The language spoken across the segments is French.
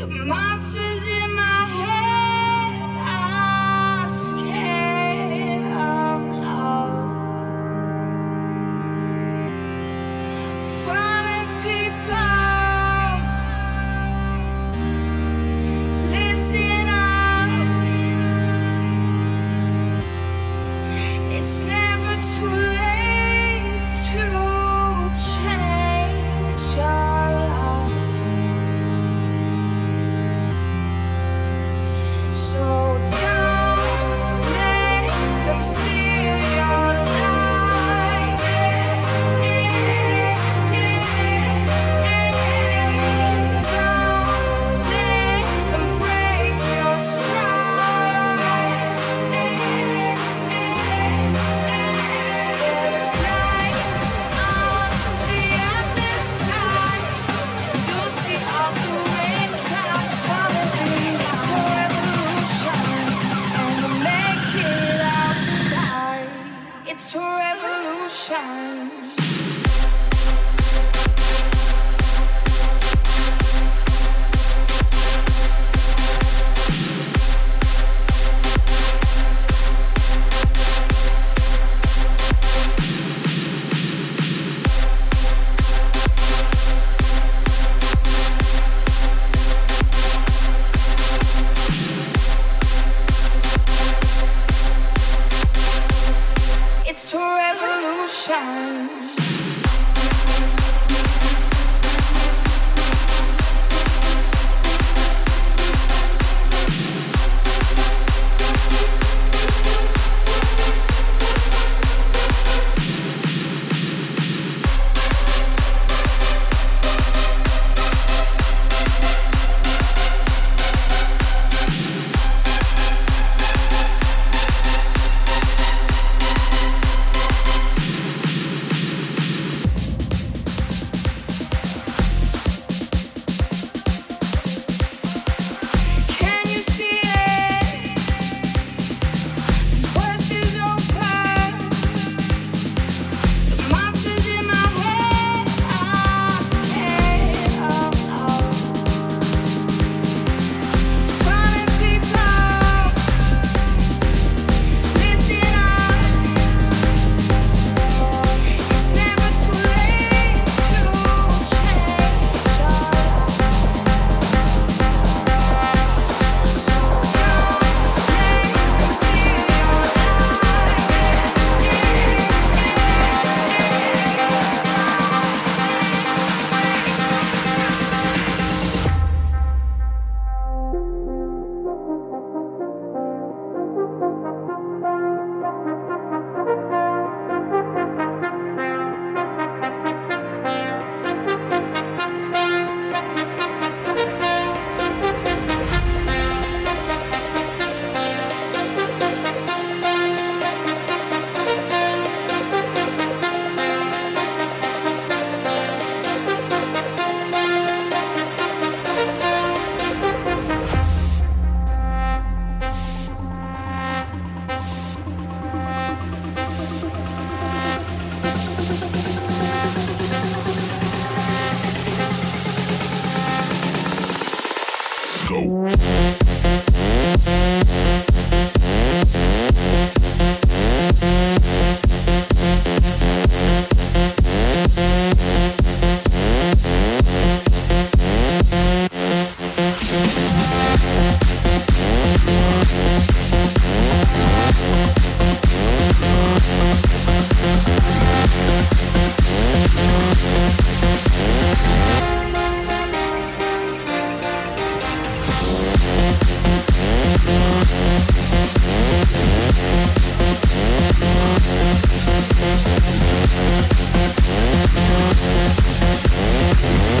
The monsters in my head. It's a revolution.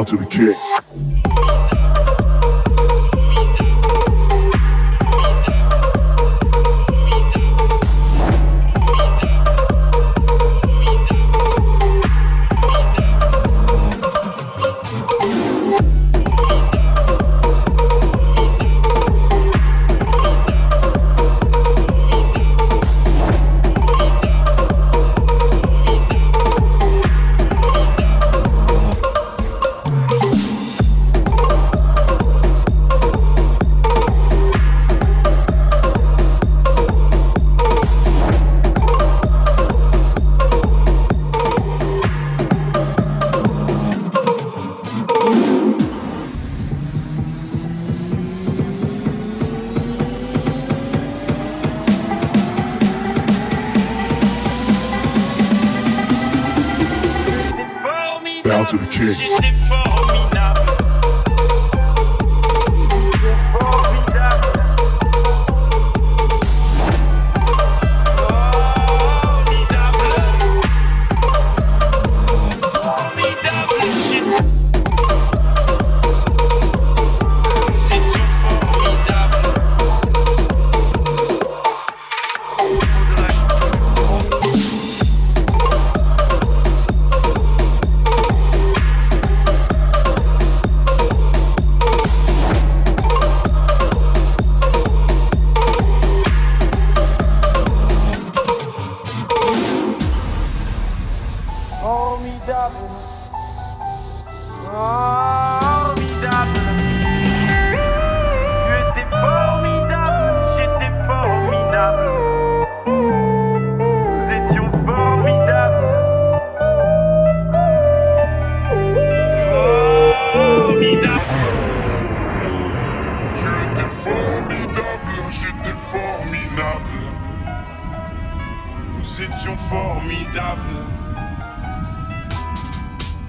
To the kick. Music. Nous étions formidables.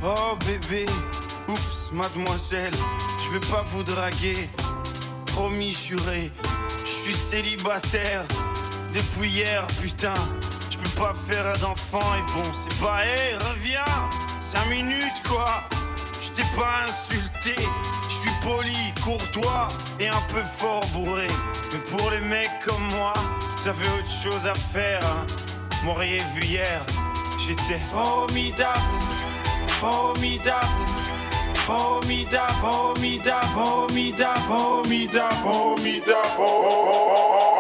Oh bébé, oups, mademoiselle, je vais pas vous draguer. Promis, juré, je suis célibataire depuis hier, putain. Je peux pas faire d'enfant et bon, c'est pas, hé, reviens, 5 minutes quoi. Je t'ai pas insulté, poli, courtois et un peu fort bourré. Mais pour les mecs comme moi, j'avais autre chose à faire. Hein. M'auriez vu hier, j'étais formidable, formidable. Formidable, formidable, formidable, formidable, formidable. Bow